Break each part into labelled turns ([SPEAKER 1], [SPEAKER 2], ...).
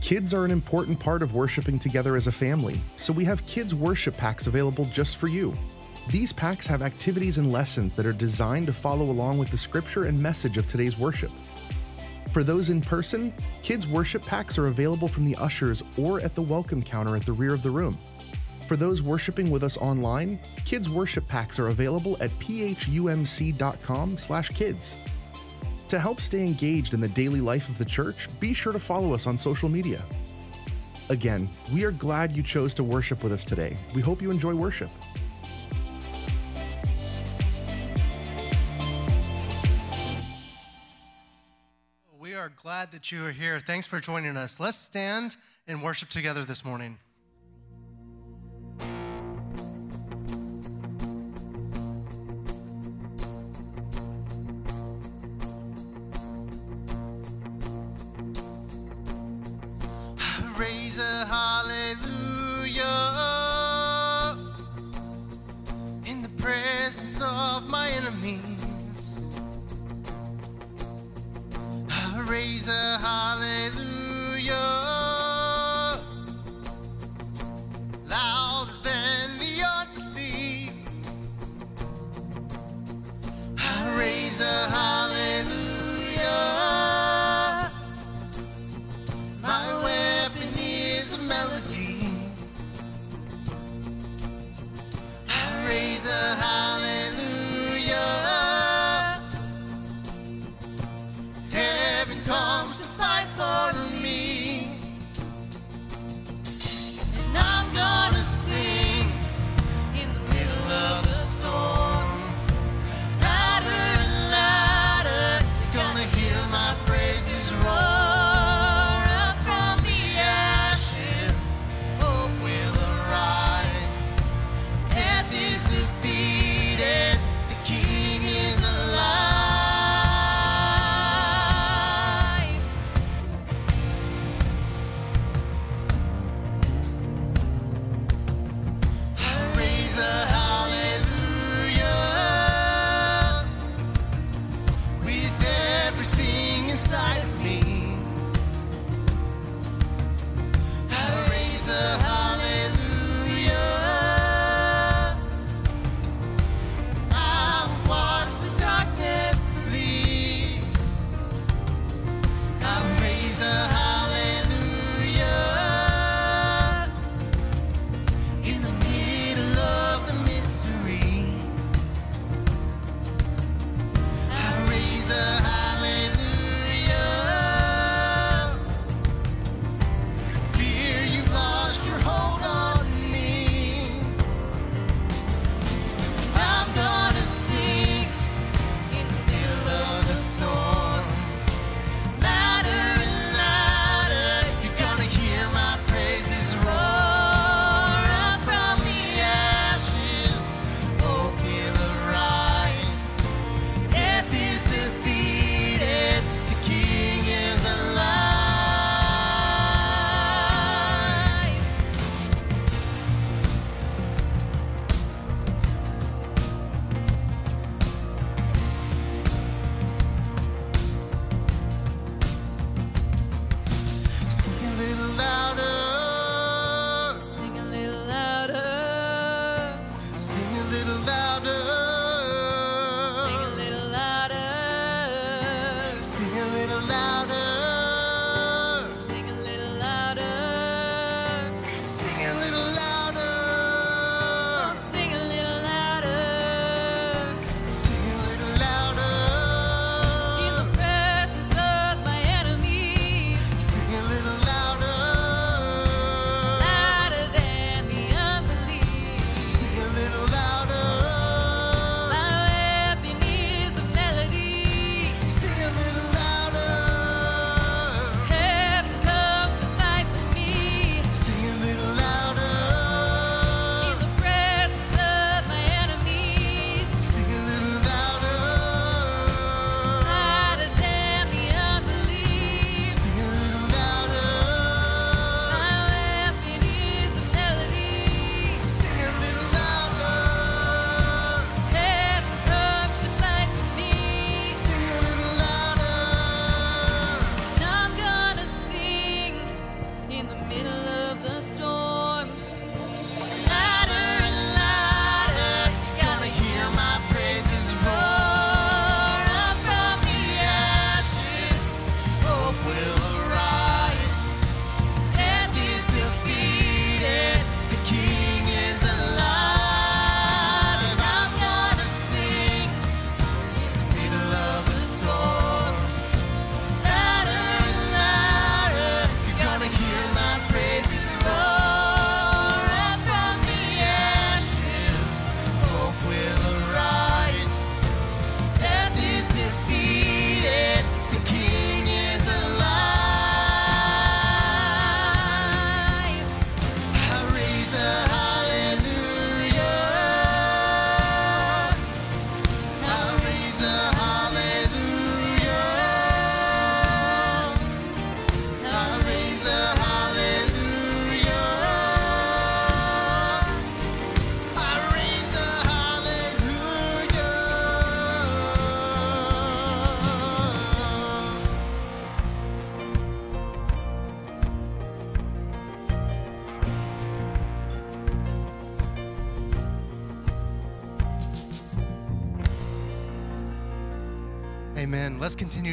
[SPEAKER 1] Kids are an important part of worshiping together as a family, so we have kids' worship packs available just for you. These packs have activities and lessons that are designed to follow along with the scripture and message of today's worship. For those in person, kids' worship packs are available from the ushers or at the welcome counter at the rear of the room. For those worshiping with us online, kids' worship packs are available at phumc.com/kids. To help stay engaged in the daily life of the church, be sure to follow us on social media. Again, we are glad you chose to worship with us today. We hope you enjoy worship.
[SPEAKER 2] We are glad that you are here. Thanks for joining us. Let's stand and worship together this morning. A hallelujah louder than the unbelief. I raise a hallelujah. My weapon is a melody.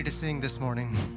[SPEAKER 3] to sing this morning.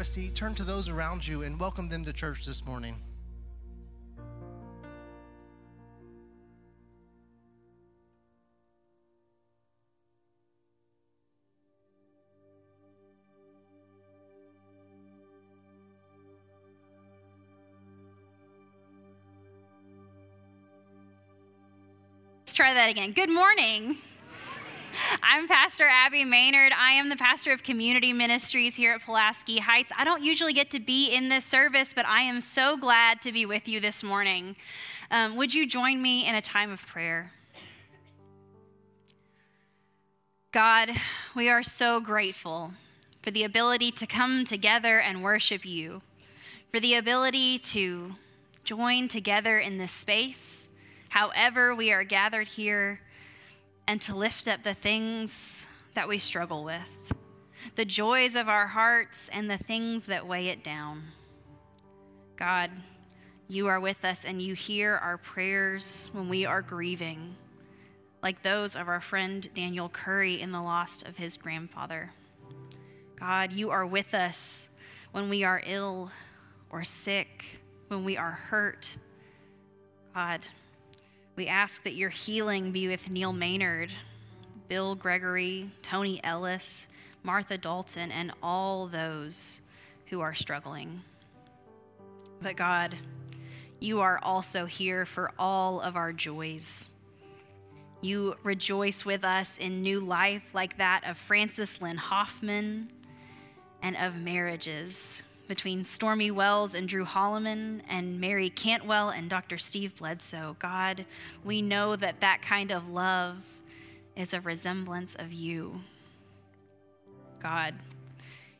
[SPEAKER 2] a
[SPEAKER 3] seat, turn to those around you, and welcome them to church this morning.
[SPEAKER 4] Let's try that again. Good morning. I'm Pastor Abby Maynard. I am the pastor of community ministries here at Pulaski Heights. I don't usually get to be in this service, but I am so glad to be with you this morning. Um, would you join me in a time of prayer? God, we are so grateful for the ability to come together and worship you, for the ability to join together in this space, however, we are gathered here, and to lift up the things that we struggle with, the joys of our hearts, and the things that weigh it down. God, you are with us and you hear our prayers when we are grieving like those of our friend Daniel Curry in the loss of his grandfather. God, you are with us when we are ill or sick, when we are hurt. God, we ask that your healing be with Neil Maynard, Bill Gregory, Tony Ellis, Martha Dalton, and all those who are struggling. But God, you are also here for all of our joys. You rejoice with us in new life like that of Francis Lynn Hoffman and of marriages between Stormy Wells and Drew Holloman and Mary Cantwell and Dr. Steve Bledsoe. God, we know that that kind of love is a resemblance of you. God,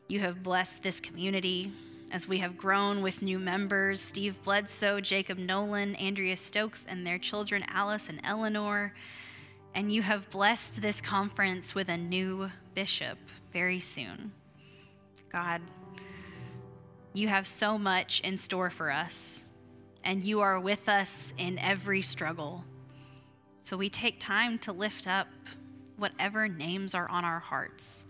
[SPEAKER 4] you have blessed this community as we have grown with new members Steve Bledsoe, Jacob Nolan, Andrea Stokes, and their children Alice and Eleanor and you have blessed this conference with a new bishop very soon. God, you have so much in store for us, and you are with us in every struggle. So we take time to lift up whatever names are on our hearts,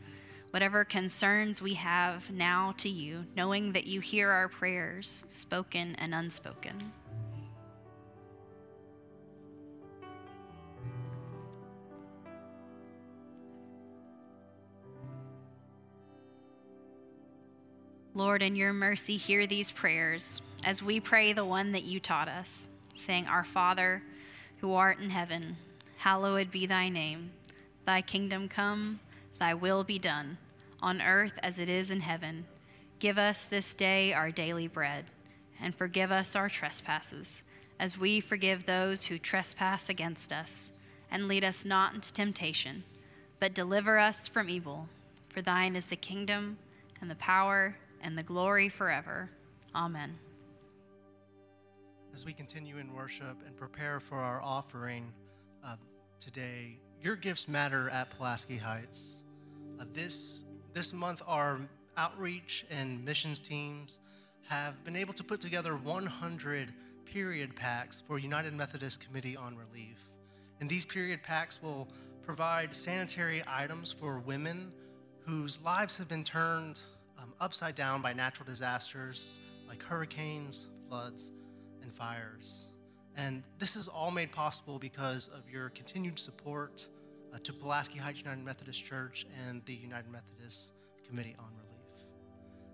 [SPEAKER 4] whatever concerns we have now to you, knowing that you hear our prayers, spoken and unspoken. Lord, in your mercy, hear these prayers as we pray the one that you taught us, saying, Our Father, who art in heaven, hallowed be thy name. Thy kingdom come, thy will be done, on earth as it is in heaven. Give us this day our daily bread, and forgive us our trespasses, as we forgive those who trespass against us. And lead us not into temptation, but deliver us from evil. For thine is the kingdom, and the power, and the glory forever. Amen.
[SPEAKER 2] As we continue in worship and prepare for our offering uh, today, your gifts matter at Pulaski Heights. Uh, this, this month, our outreach and missions teams have been able to put together 100 period packs for United Methodist Committee on Relief. And these period packs will provide sanitary items for women whose lives have been turned upside down by natural disasters like hurricanes, floods, and fires. And this is all made possible because of your continued support uh, to Pulaski Heights United Methodist Church and the United Methodist Committee on Relief.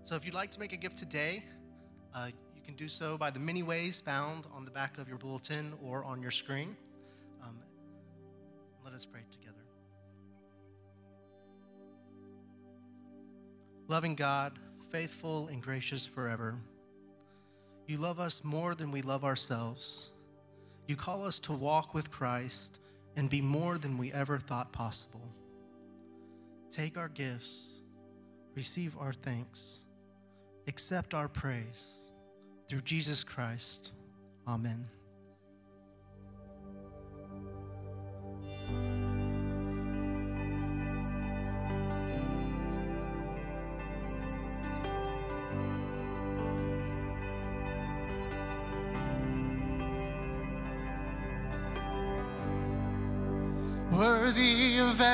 [SPEAKER 2] So if you'd like to make a gift today, uh, you can do so by the many ways found on the back of your bulletin or on your screen. Um, let us pray together. Loving God, faithful and gracious forever, you love us more than we love ourselves. You call us to walk with Christ and be more than we ever thought possible. Take our gifts, receive our thanks, accept our praise. Through Jesus Christ. Amen.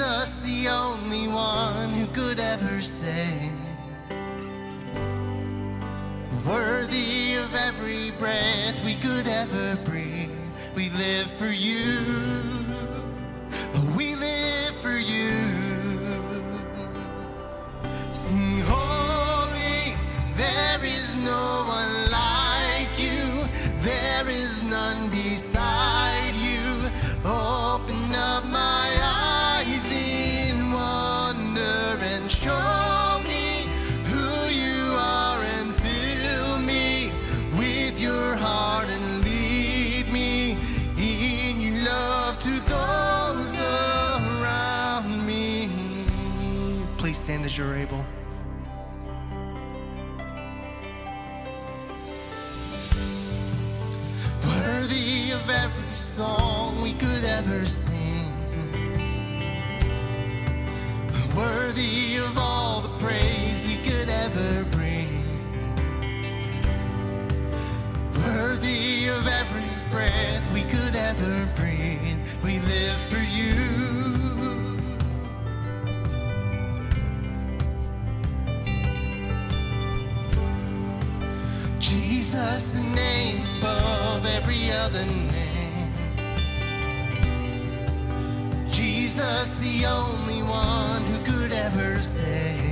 [SPEAKER 2] Jesus, the only one who could ever say, Worthy of every breath we could ever breathe, we live for you. breathe. We live for you. Jesus, the name above every other name. Jesus, the only one who could ever save.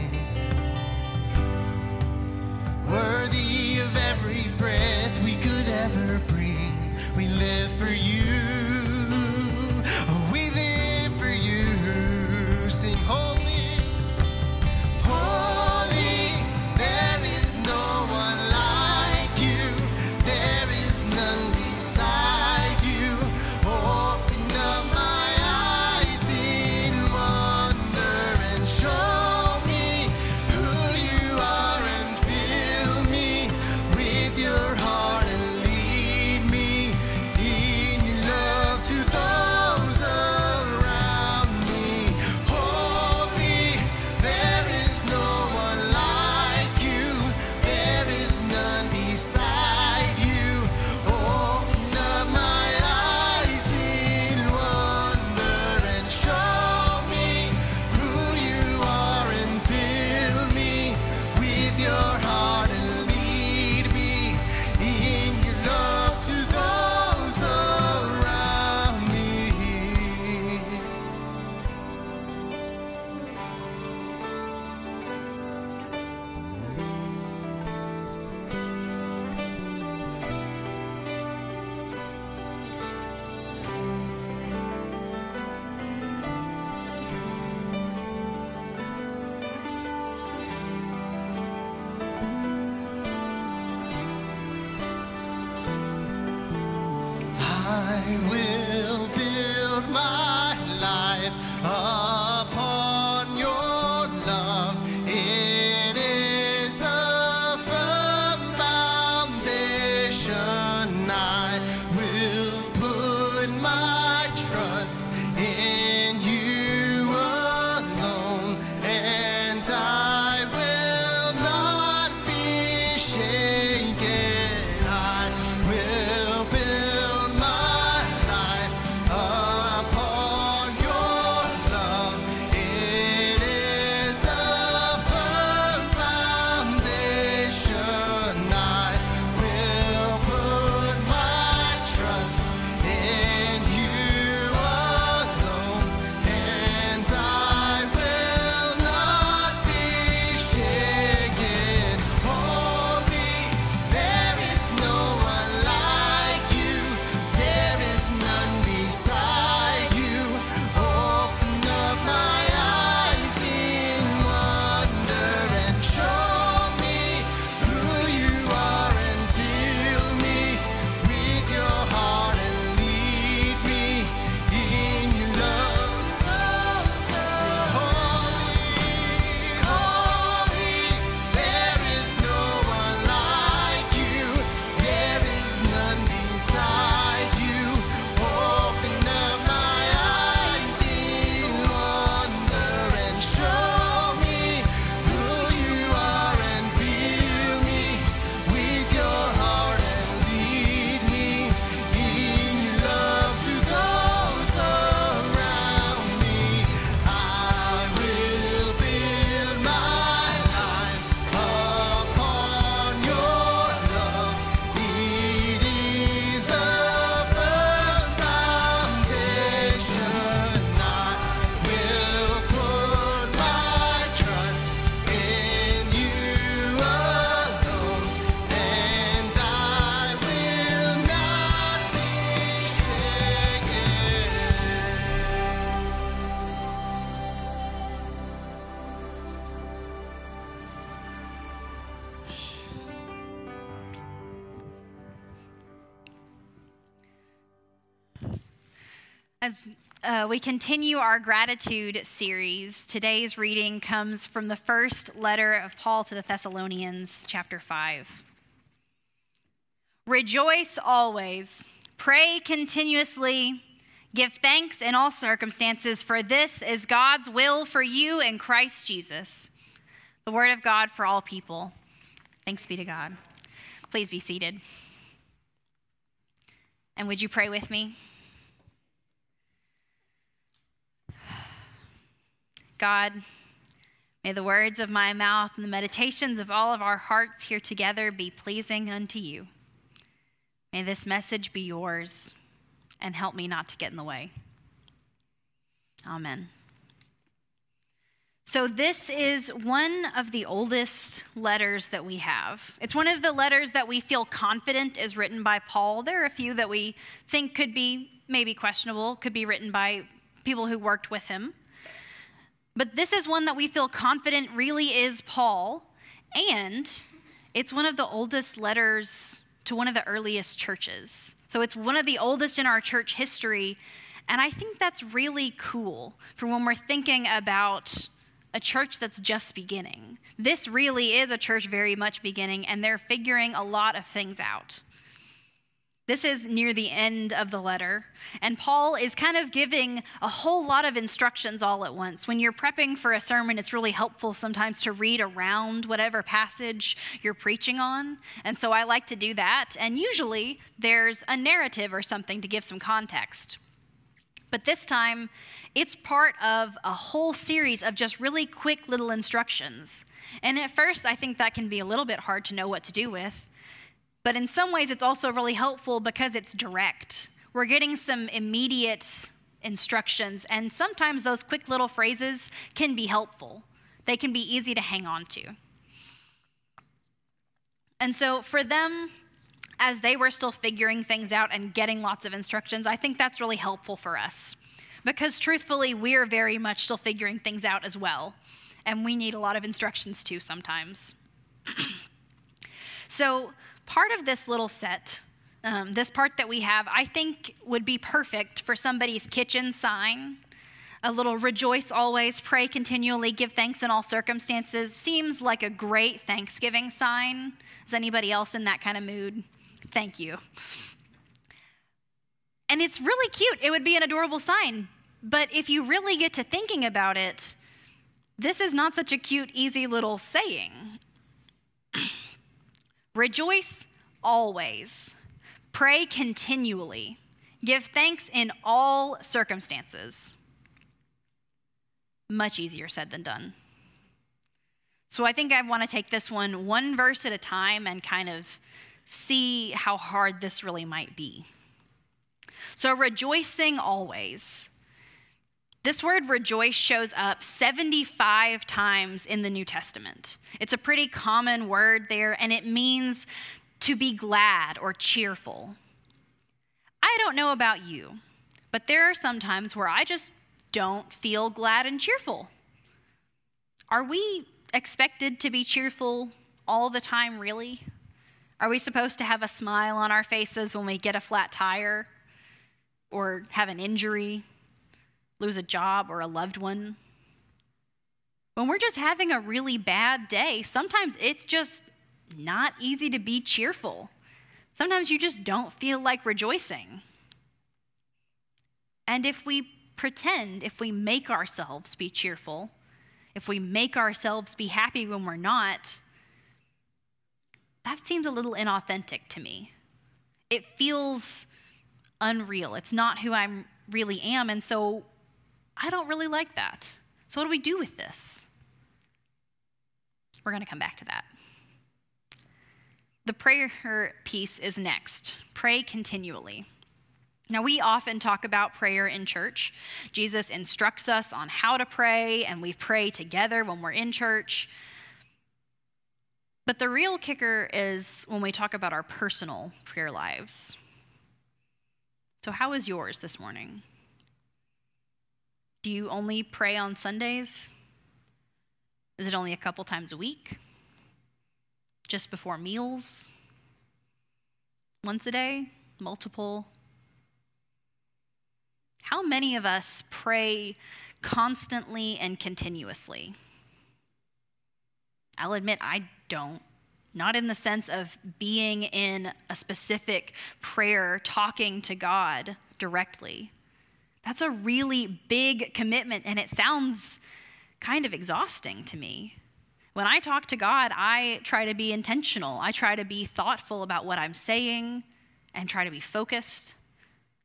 [SPEAKER 4] As uh, we continue our gratitude series, today's reading comes from the first letter of Paul to the Thessalonians, chapter 5. Rejoice always, pray continuously, give thanks in all circumstances, for this is God's will for you in Christ Jesus. The word of God for all people. Thanks be to God. Please be seated. And would you pray with me? God, may the words of my mouth and the meditations of all of our hearts here together be pleasing unto you. May this message be yours and help me not to get in the way. Amen. So, this is one of the oldest letters that we have. It's one of the letters that we feel confident is written by Paul. There are a few that we think could be maybe questionable, could be written by people who worked with him. But this is one that we feel confident really is Paul. And it's one of the oldest letters to one of the earliest churches. So, it's one of the oldest in our church history. And I think that's really cool for when we're thinking about a church that's just beginning. This really is a church very much beginning, and they're figuring a lot of things out. This is near the end of the letter, and Paul is kind of giving a whole lot of instructions all at once. When you're prepping for a sermon, it's really helpful sometimes to read around whatever passage you're preaching on. And so I like to do that, and usually there's a narrative or something to give some context. But this time, it's part of a whole series of just really quick little instructions. And at first, I think that can be a little bit hard to know what to do with. But in some ways, it's also really helpful because it's direct. We're getting some immediate instructions, and sometimes those quick little phrases can be helpful. They can be easy to hang on to. And so for them, as they were still figuring things out and getting lots of instructions, I think that's really helpful for us. Because truthfully, we're very much still figuring things out as well. And we need a lot of instructions too sometimes. so, part of this little set, um, this part that we have, I think would be perfect for somebody's kitchen sign. A little rejoice always, pray continually, give thanks in all circumstances seems like a great Thanksgiving sign. Is anybody else in that kind of mood? Thank you. And it's really cute. It would be an adorable sign. But if you really get to thinking about it, this is not such a cute, easy little saying. Rejoice always, pray continually, give thanks in all circumstances. Much easier said than done. So I think I want to take this one one verse at a time and kind of see how hard this really might be. So, rejoicing always. This word rejoice shows up 75 times in the New Testament. It's a pretty common word there, and it means to be glad or cheerful. I don't know about you, but there are some times where I just don't feel glad and cheerful. Are we expected to be cheerful all the time, really? Are we supposed to have a smile on our faces when we get a flat tire or have an injury, lose a job or a loved one? When we're just having a really bad day, sometimes it's just not easy to be cheerful. Sometimes you just don't feel like rejoicing. And if we pretend, if we make ourselves be cheerful, if we make ourselves be happy when we're not, that seems a little inauthentic to me. It feels unreal. It's not who I really am. And so I don't really like that. So, what do we do with this? We're going to come back to that. The prayer piece is next pray continually. Now, we often talk about prayer in church. Jesus instructs us on how to pray, and we pray together when we're in church. But the real kicker is when we talk about our personal prayer lives. So, how is yours this morning? Do you only pray on Sundays? Is it only a couple times a week? Just before meals? Once a day? Multiple? How many of us pray constantly and continuously? I'll admit I don't. Not in the sense of being in a specific prayer, talking to God directly. That's a really big commitment, and it sounds kind of exhausting to me. When I talk to God, I try to be intentional. I try to be thoughtful about what I'm saying and try to be focused.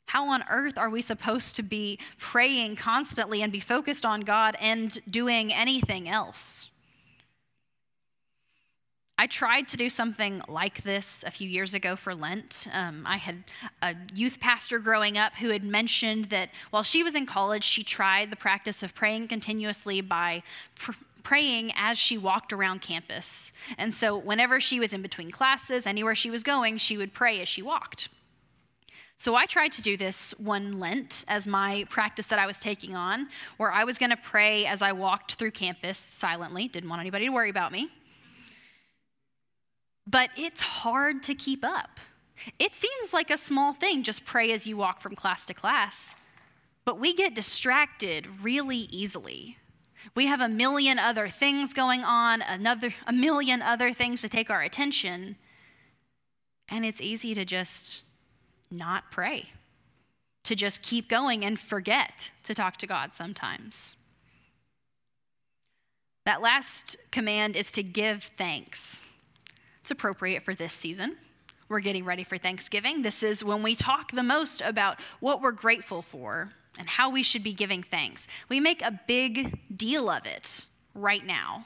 [SPEAKER 4] How on earth are we supposed to be praying constantly and be focused on God and doing anything else? I tried to do something like this a few years ago for Lent. Um, I had a youth pastor growing up who had mentioned that while she was in college, she tried the practice of praying continuously by pr- praying as she walked around campus. And so, whenever she was in between classes, anywhere she was going, she would pray as she walked. So, I tried to do this one Lent as my practice that I was taking on, where I was going to pray as I walked through campus silently, didn't want anybody to worry about me but it's hard to keep up. It seems like a small thing, just pray as you walk from class to class, but we get distracted really easily. We have a million other things going on, another a million other things to take our attention, and it's easy to just not pray. To just keep going and forget to talk to God sometimes. That last command is to give thanks. It's appropriate for this season. We're getting ready for Thanksgiving. This is when we talk the most about what we're grateful for and how we should be giving thanks. We make a big deal of it right now.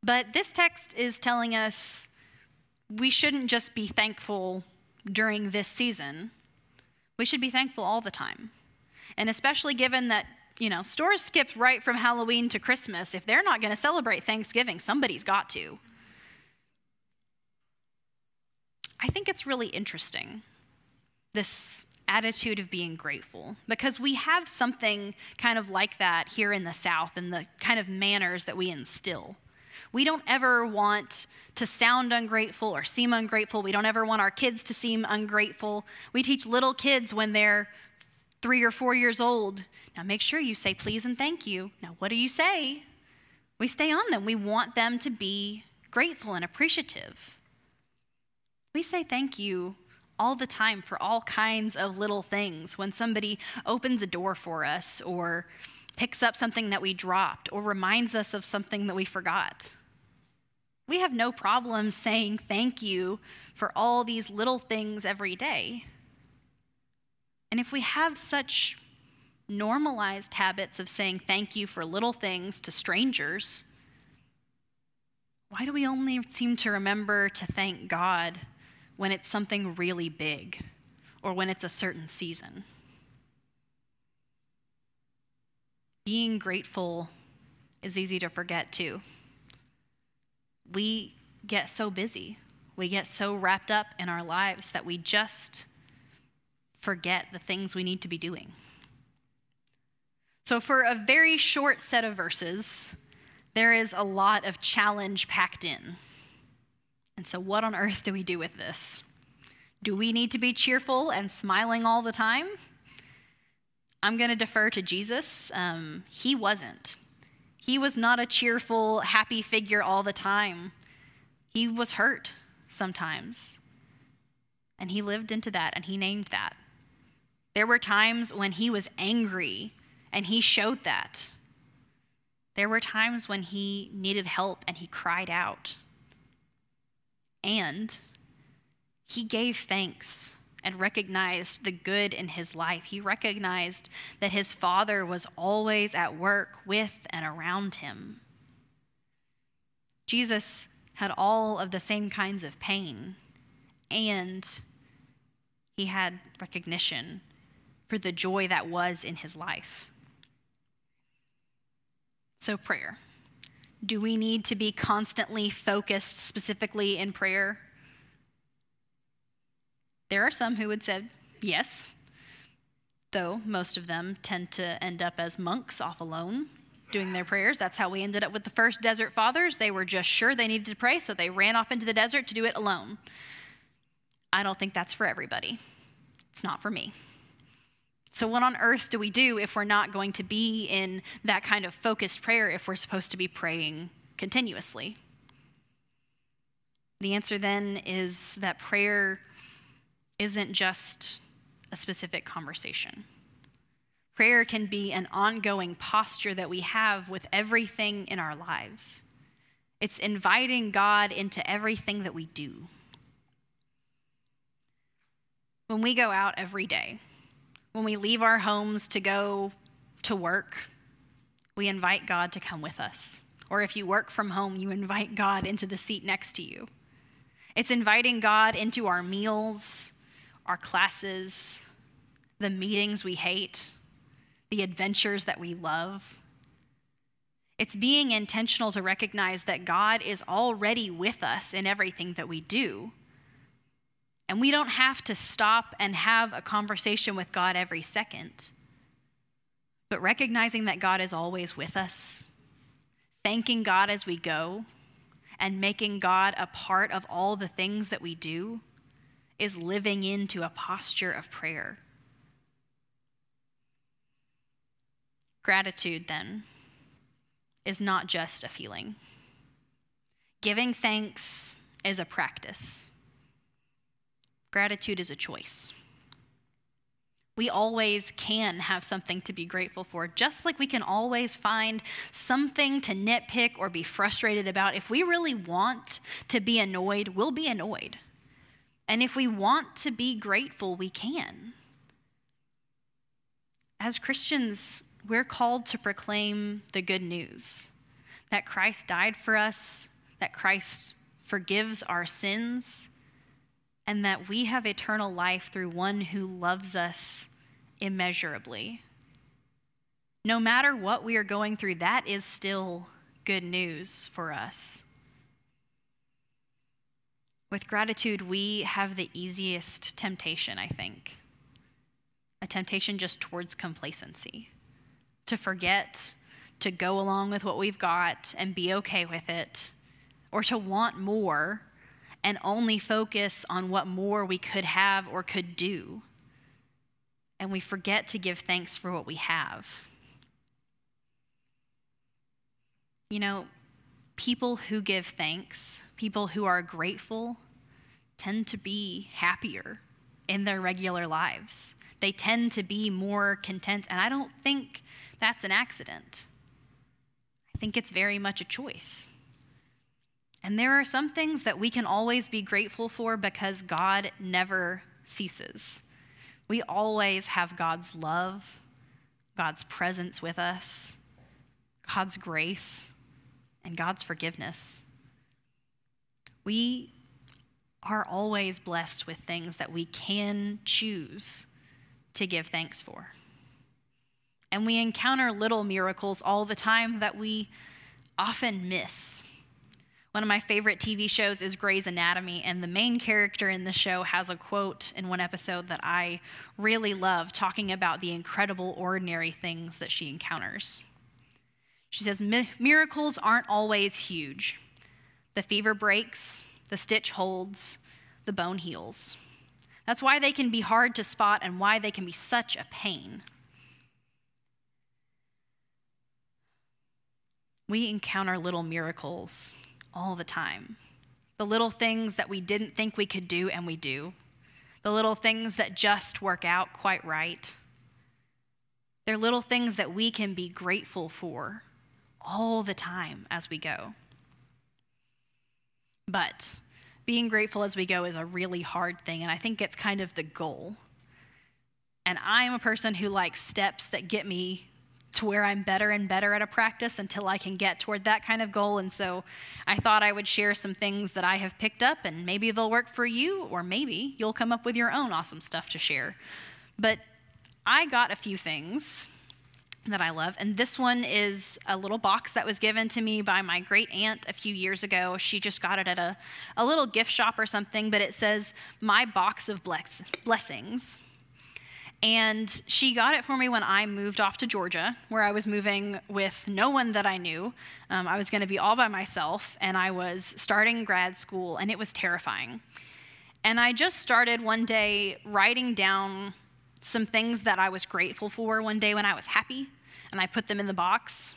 [SPEAKER 4] But this text is telling us we shouldn't just be thankful during this season. We should be thankful all the time. And especially given that, you know, stores skip right from Halloween to Christmas. If they're not going to celebrate Thanksgiving, somebody's got to. I think it's really interesting, this attitude of being grateful, because we have something kind of like that here in the South and the kind of manners that we instill. We don't ever want to sound ungrateful or seem ungrateful. We don't ever want our kids to seem ungrateful. We teach little kids when they're three or four years old now make sure you say please and thank you. Now, what do you say? We stay on them. We want them to be grateful and appreciative. We say thank you all the time for all kinds of little things when somebody opens a door for us or picks up something that we dropped or reminds us of something that we forgot. We have no problem saying thank you for all these little things every day. And if we have such normalized habits of saying thank you for little things to strangers, why do we only seem to remember to thank God when it's something really big or when it's a certain season. Being grateful is easy to forget too. We get so busy, we get so wrapped up in our lives that we just forget the things we need to be doing. So, for a very short set of verses, there is a lot of challenge packed in. And so, what on earth do we do with this? Do we need to be cheerful and smiling all the time? I'm going to defer to Jesus. Um, he wasn't. He was not a cheerful, happy figure all the time. He was hurt sometimes. And he lived into that and he named that. There were times when he was angry and he showed that. There were times when he needed help and he cried out. And he gave thanks and recognized the good in his life. He recognized that his father was always at work with and around him. Jesus had all of the same kinds of pain, and he had recognition for the joy that was in his life. So, prayer. Do we need to be constantly focused specifically in prayer? There are some who would say yes, though most of them tend to end up as monks off alone doing their prayers. That's how we ended up with the first desert fathers. They were just sure they needed to pray, so they ran off into the desert to do it alone. I don't think that's for everybody. It's not for me. So, what on earth do we do if we're not going to be in that kind of focused prayer if we're supposed to be praying continuously? The answer then is that prayer isn't just a specific conversation. Prayer can be an ongoing posture that we have with everything in our lives. It's inviting God into everything that we do. When we go out every day, when we leave our homes to go to work, we invite God to come with us. Or if you work from home, you invite God into the seat next to you. It's inviting God into our meals, our classes, the meetings we hate, the adventures that we love. It's being intentional to recognize that God is already with us in everything that we do. And we don't have to stop and have a conversation with God every second, but recognizing that God is always with us, thanking God as we go, and making God a part of all the things that we do is living into a posture of prayer. Gratitude, then, is not just a feeling. Giving thanks is a practice. Gratitude is a choice. We always can have something to be grateful for, just like we can always find something to nitpick or be frustrated about. If we really want to be annoyed, we'll be annoyed. And if we want to be grateful, we can. As Christians, we're called to proclaim the good news that Christ died for us, that Christ forgives our sins, and that we have eternal life through one who loves us immeasurably. No matter what we are going through, that is still good news for us. With gratitude, we have the easiest temptation, I think a temptation just towards complacency, to forget, to go along with what we've got and be okay with it, or to want more and only focus on what more we could have or could do. And we forget to give thanks for what we have. You know, people who give thanks, people who are grateful, tend to be happier in their regular lives. They tend to be more content, and I don't think that's an accident. I think it's very much a choice. And there are some things that we can always be grateful for because God never ceases. We always have God's love, God's presence with us, God's grace, and God's forgiveness. We are always blessed with things that we can choose to give thanks for. And we encounter little miracles all the time that we often miss. One of my favorite TV shows is Grey's Anatomy, and the main character in the show has a quote in one episode that I really love, talking about the incredible, ordinary things that she encounters. She says, Miracles aren't always huge. The fever breaks, the stitch holds, the bone heals. That's why they can be hard to spot and why they can be such a pain. We encounter little miracles all the time. The little things that we didn't think we could do and we do. The little things that just work out quite right. They're little things that we can be grateful for all the time as we go. But being grateful as we go is a really hard thing, and I think it's kind of the goal. And I'm a person who likes steps that get me to where I'm better and better at a practice until I can get toward that kind of goal. And so I thought I would share some things that I have picked up, and maybe they'll work for you, or maybe you'll come up with your own awesome stuff to share. But I got a few things that I love. And this one is a little box that was given to me by my great aunt a few years ago. She just got it at a, a little gift shop or something, but it says, My Box of bless- Blessings. And she got it for me when I moved off to Georgia, where I was moving with no one that I knew. Um, I was going to be all by myself, and I was starting grad school, and it was terrifying. And I just started one day writing down some things that I was grateful for one day when I was happy, and I put them in the box.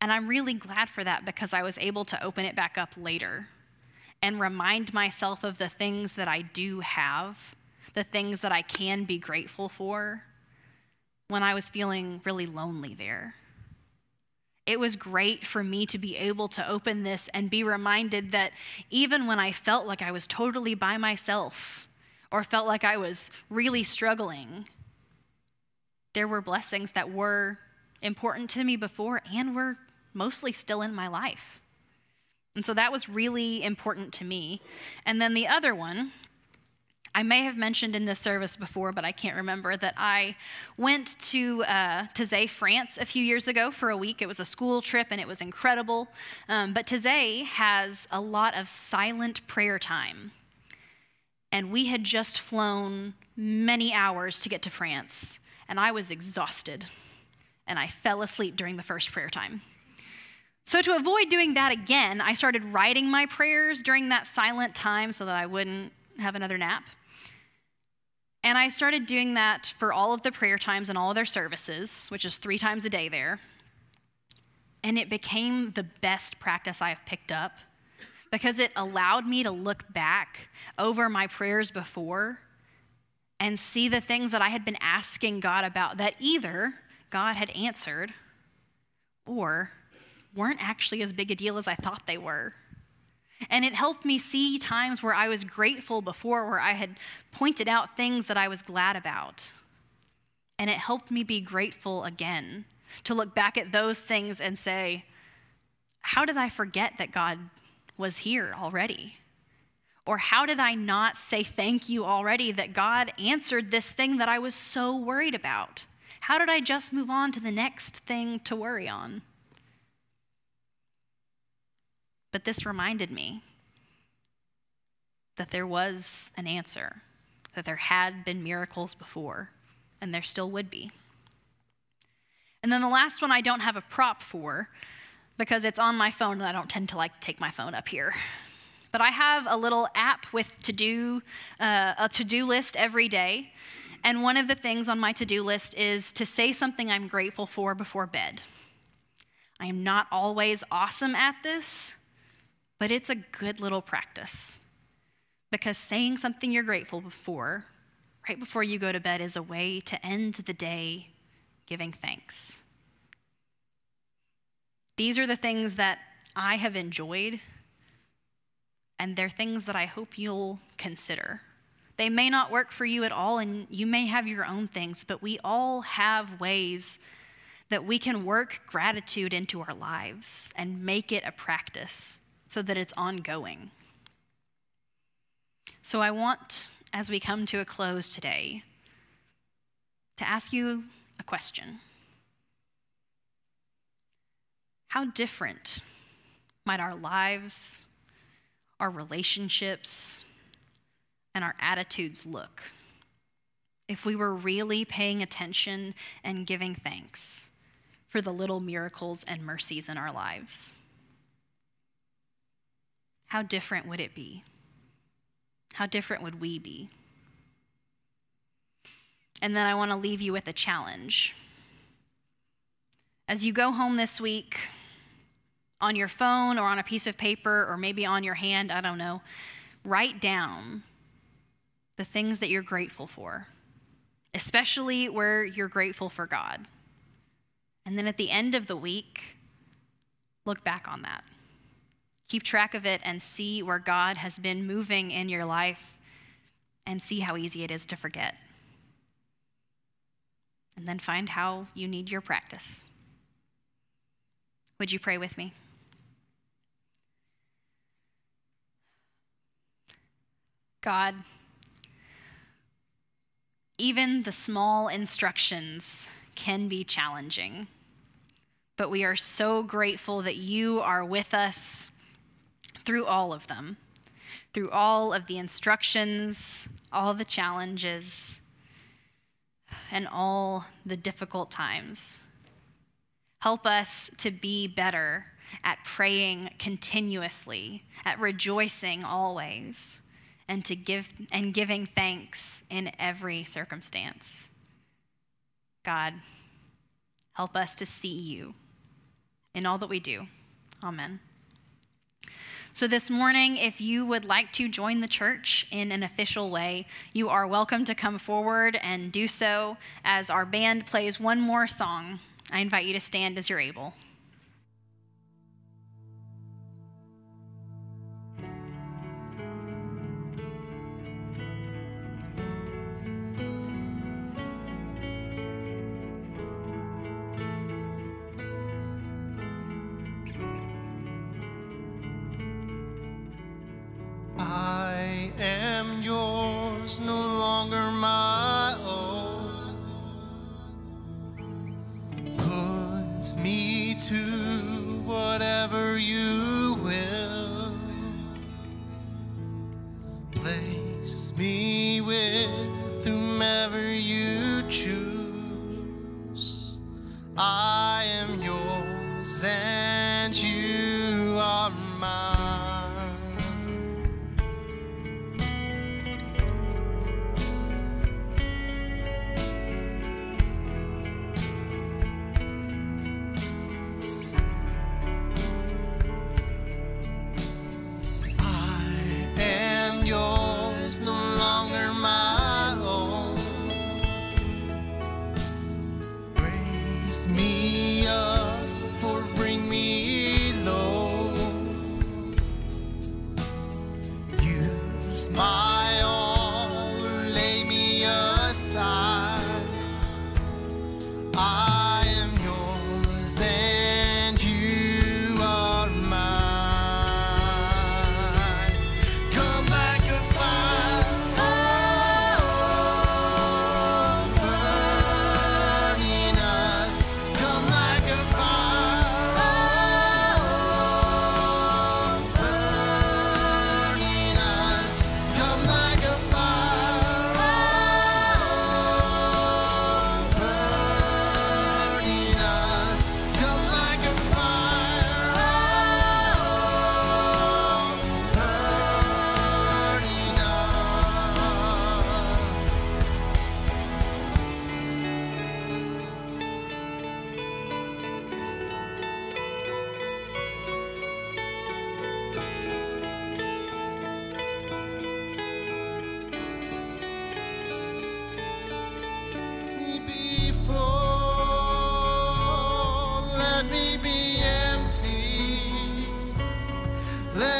[SPEAKER 4] And I'm really glad for that because I was able to open it back up later and remind myself of the things that I do have, the things that I can be grateful for when I was feeling really lonely there. It was great for me to be able to open this and be reminded that even when I felt like I was totally by myself or felt like I was really struggling, there were blessings that were important to me before and were mostly still in my life. And so that was really important to me. And then the other one, I may have mentioned in this service before, but I can't remember that I went to uh, Taizé, France a few years ago for a week. It was a school trip and it was incredible. Um, but Taizé has a lot of silent prayer time. And we had just flown many hours to get to France, and I was exhausted. And I fell asleep during the first prayer time. So, to avoid doing that again, I started writing my prayers during that silent time so that I wouldn't have another nap. And I started doing that for all of the prayer times and all of their services, which is three times a day there. And it became the best practice I have picked up because it allowed me to look back over my prayers before and see the things that I had been asking God about that either God had answered or weren't actually as big a deal as I thought they were. And it helped me see times where I was grateful before, where I had pointed out things that I was glad about. And it helped me be grateful again, to look back at those things and say, How did I forget that God was here already? Or how did I not say thank you already that God answered this thing that I was so worried about? How did I just move on to the next thing to worry on? But this reminded me that there was an answer, that there had been miracles before, and there still would be. And then the last one I don't have a prop for because it's on my phone and I don't tend to like take my phone up here. But I have a little app with to do uh, a to do list every day. And one of the things on my to do list is to say something I'm grateful for before bed. I am not always awesome at this, but it's a good little practice because saying something you're grateful for right before you go to bed is a way to end the day giving thanks. These are the things that I have enjoyed, and they're things that I hope you'll consider. They may not work for you at all, and you may have your own things, but we all have ways that we can work gratitude into our lives and make it a practice so that it's ongoing. So I want, as we come to a close today, to ask you a question. How different might our lives, our relationships, and our attitudes look if we were really paying attention and giving thanks for the little miracles and mercies in our lives? How different would it be? How different would we be? And then I want to leave you with a challenge. As you go home this week, on your phone or on a piece of paper or maybe on your hand, I don't know, write down the things that you're grateful for, especially where you're grateful for God. And then at the end of the week, look back on that. Keep track of it and see where God has been moving in your life and see how easy it is to forget. And then find how you need your practice. Would you pray with me? God, even the small instructions can be challenging, but we are so grateful that you are with us through all of them, through all of the instructions, all the challenges, and all the difficult times. Help us to be better at praying continuously, at rejoicing always, and to give and giving thanks in every circumstance. God, help us to see you in all that we do. Amen. So, this morning, if you would like to join the church in an official way, you are welcome to come forward and do so as our band plays one more song. I invite you to stand as you're able.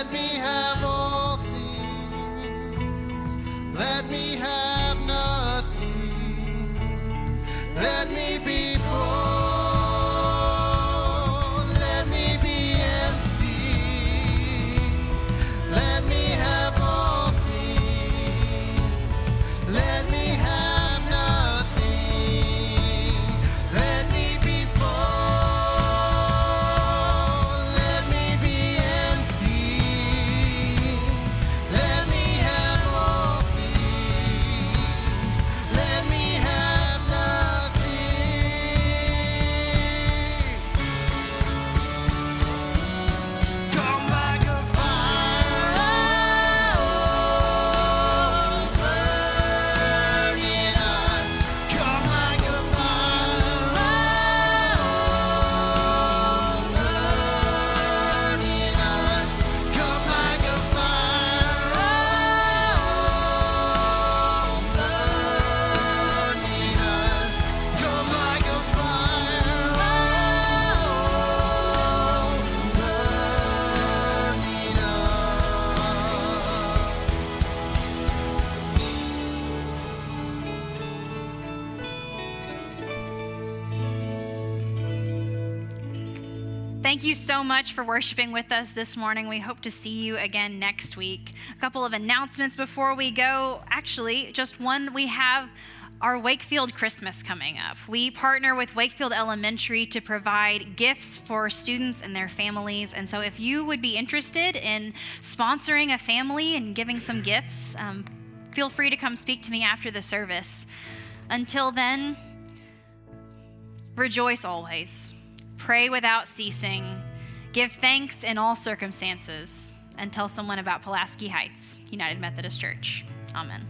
[SPEAKER 2] Let me have all things, let me have
[SPEAKER 4] so much for worshiping with us this morning. We hope to see you again next week. A couple of announcements before we go. Actually, just one we have our Wakefield Christmas coming up. We partner with Wakefield Elementary to provide gifts for students and their families. And so, if you would be interested in sponsoring a family and giving some gifts, um, feel free to come speak to me after the service. Until then, rejoice always. Pray without ceasing. Give thanks in all circumstances. and tell someone about Pulaski Heights United Methodist Church. Amen.